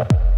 Bye.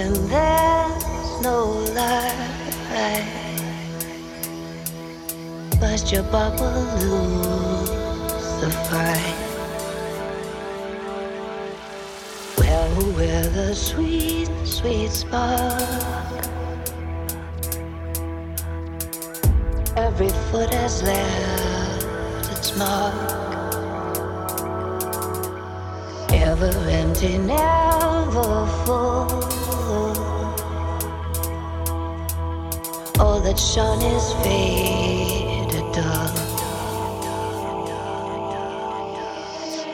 And there's no light. Bust your bubble loose the fight. we're the sweet, sweet spark. Every foot has left its mark never empty, never full. that shone is faded dull.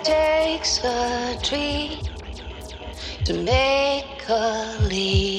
Takes a tree to make a leaf.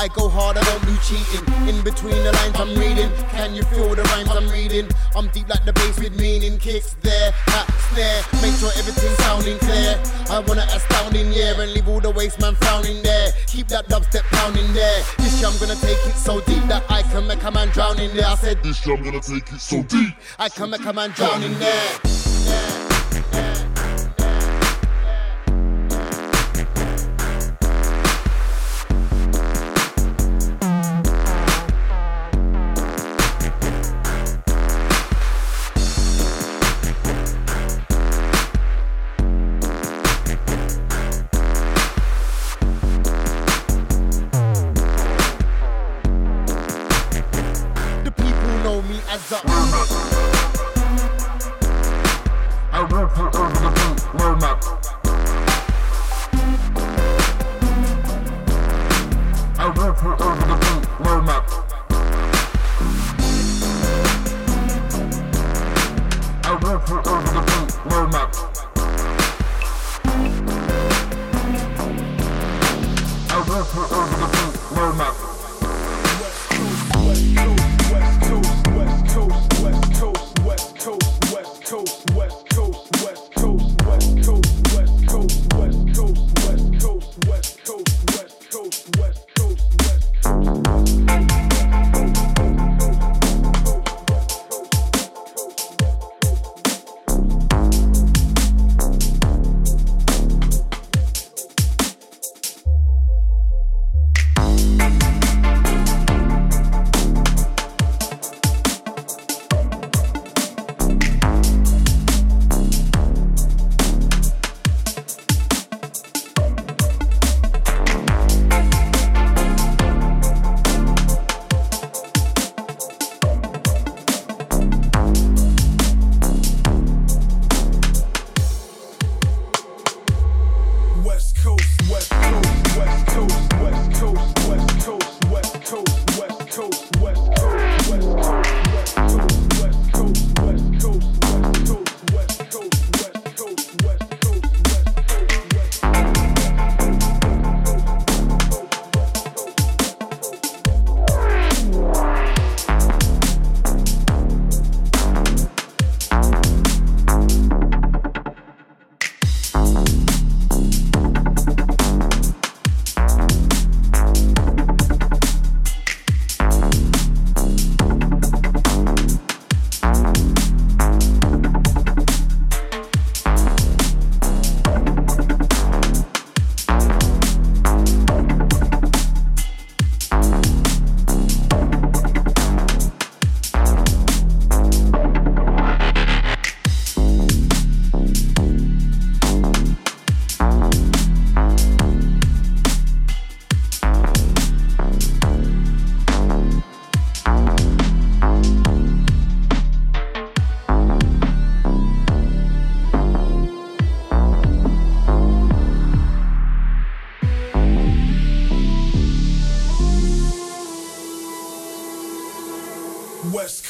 I go hard, I don't do cheating. In between the lines I'm reading, can you feel the rhymes I'm reading? I'm deep like the bass with meaning, kicks there, hat, snare. Make sure everything's sounding clear. I wanna astounding yeah and leave all the waste man frowning there. Keep that dubstep pounding there. This year I'm gonna take it so deep that I can make a man drown in there. I said this year I'm gonna take it so deep. I can make a man drown in there. Yeah.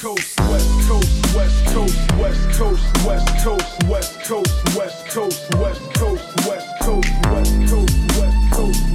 Coast, West Coast, West Coast, West Coast, West Coast, West Coast.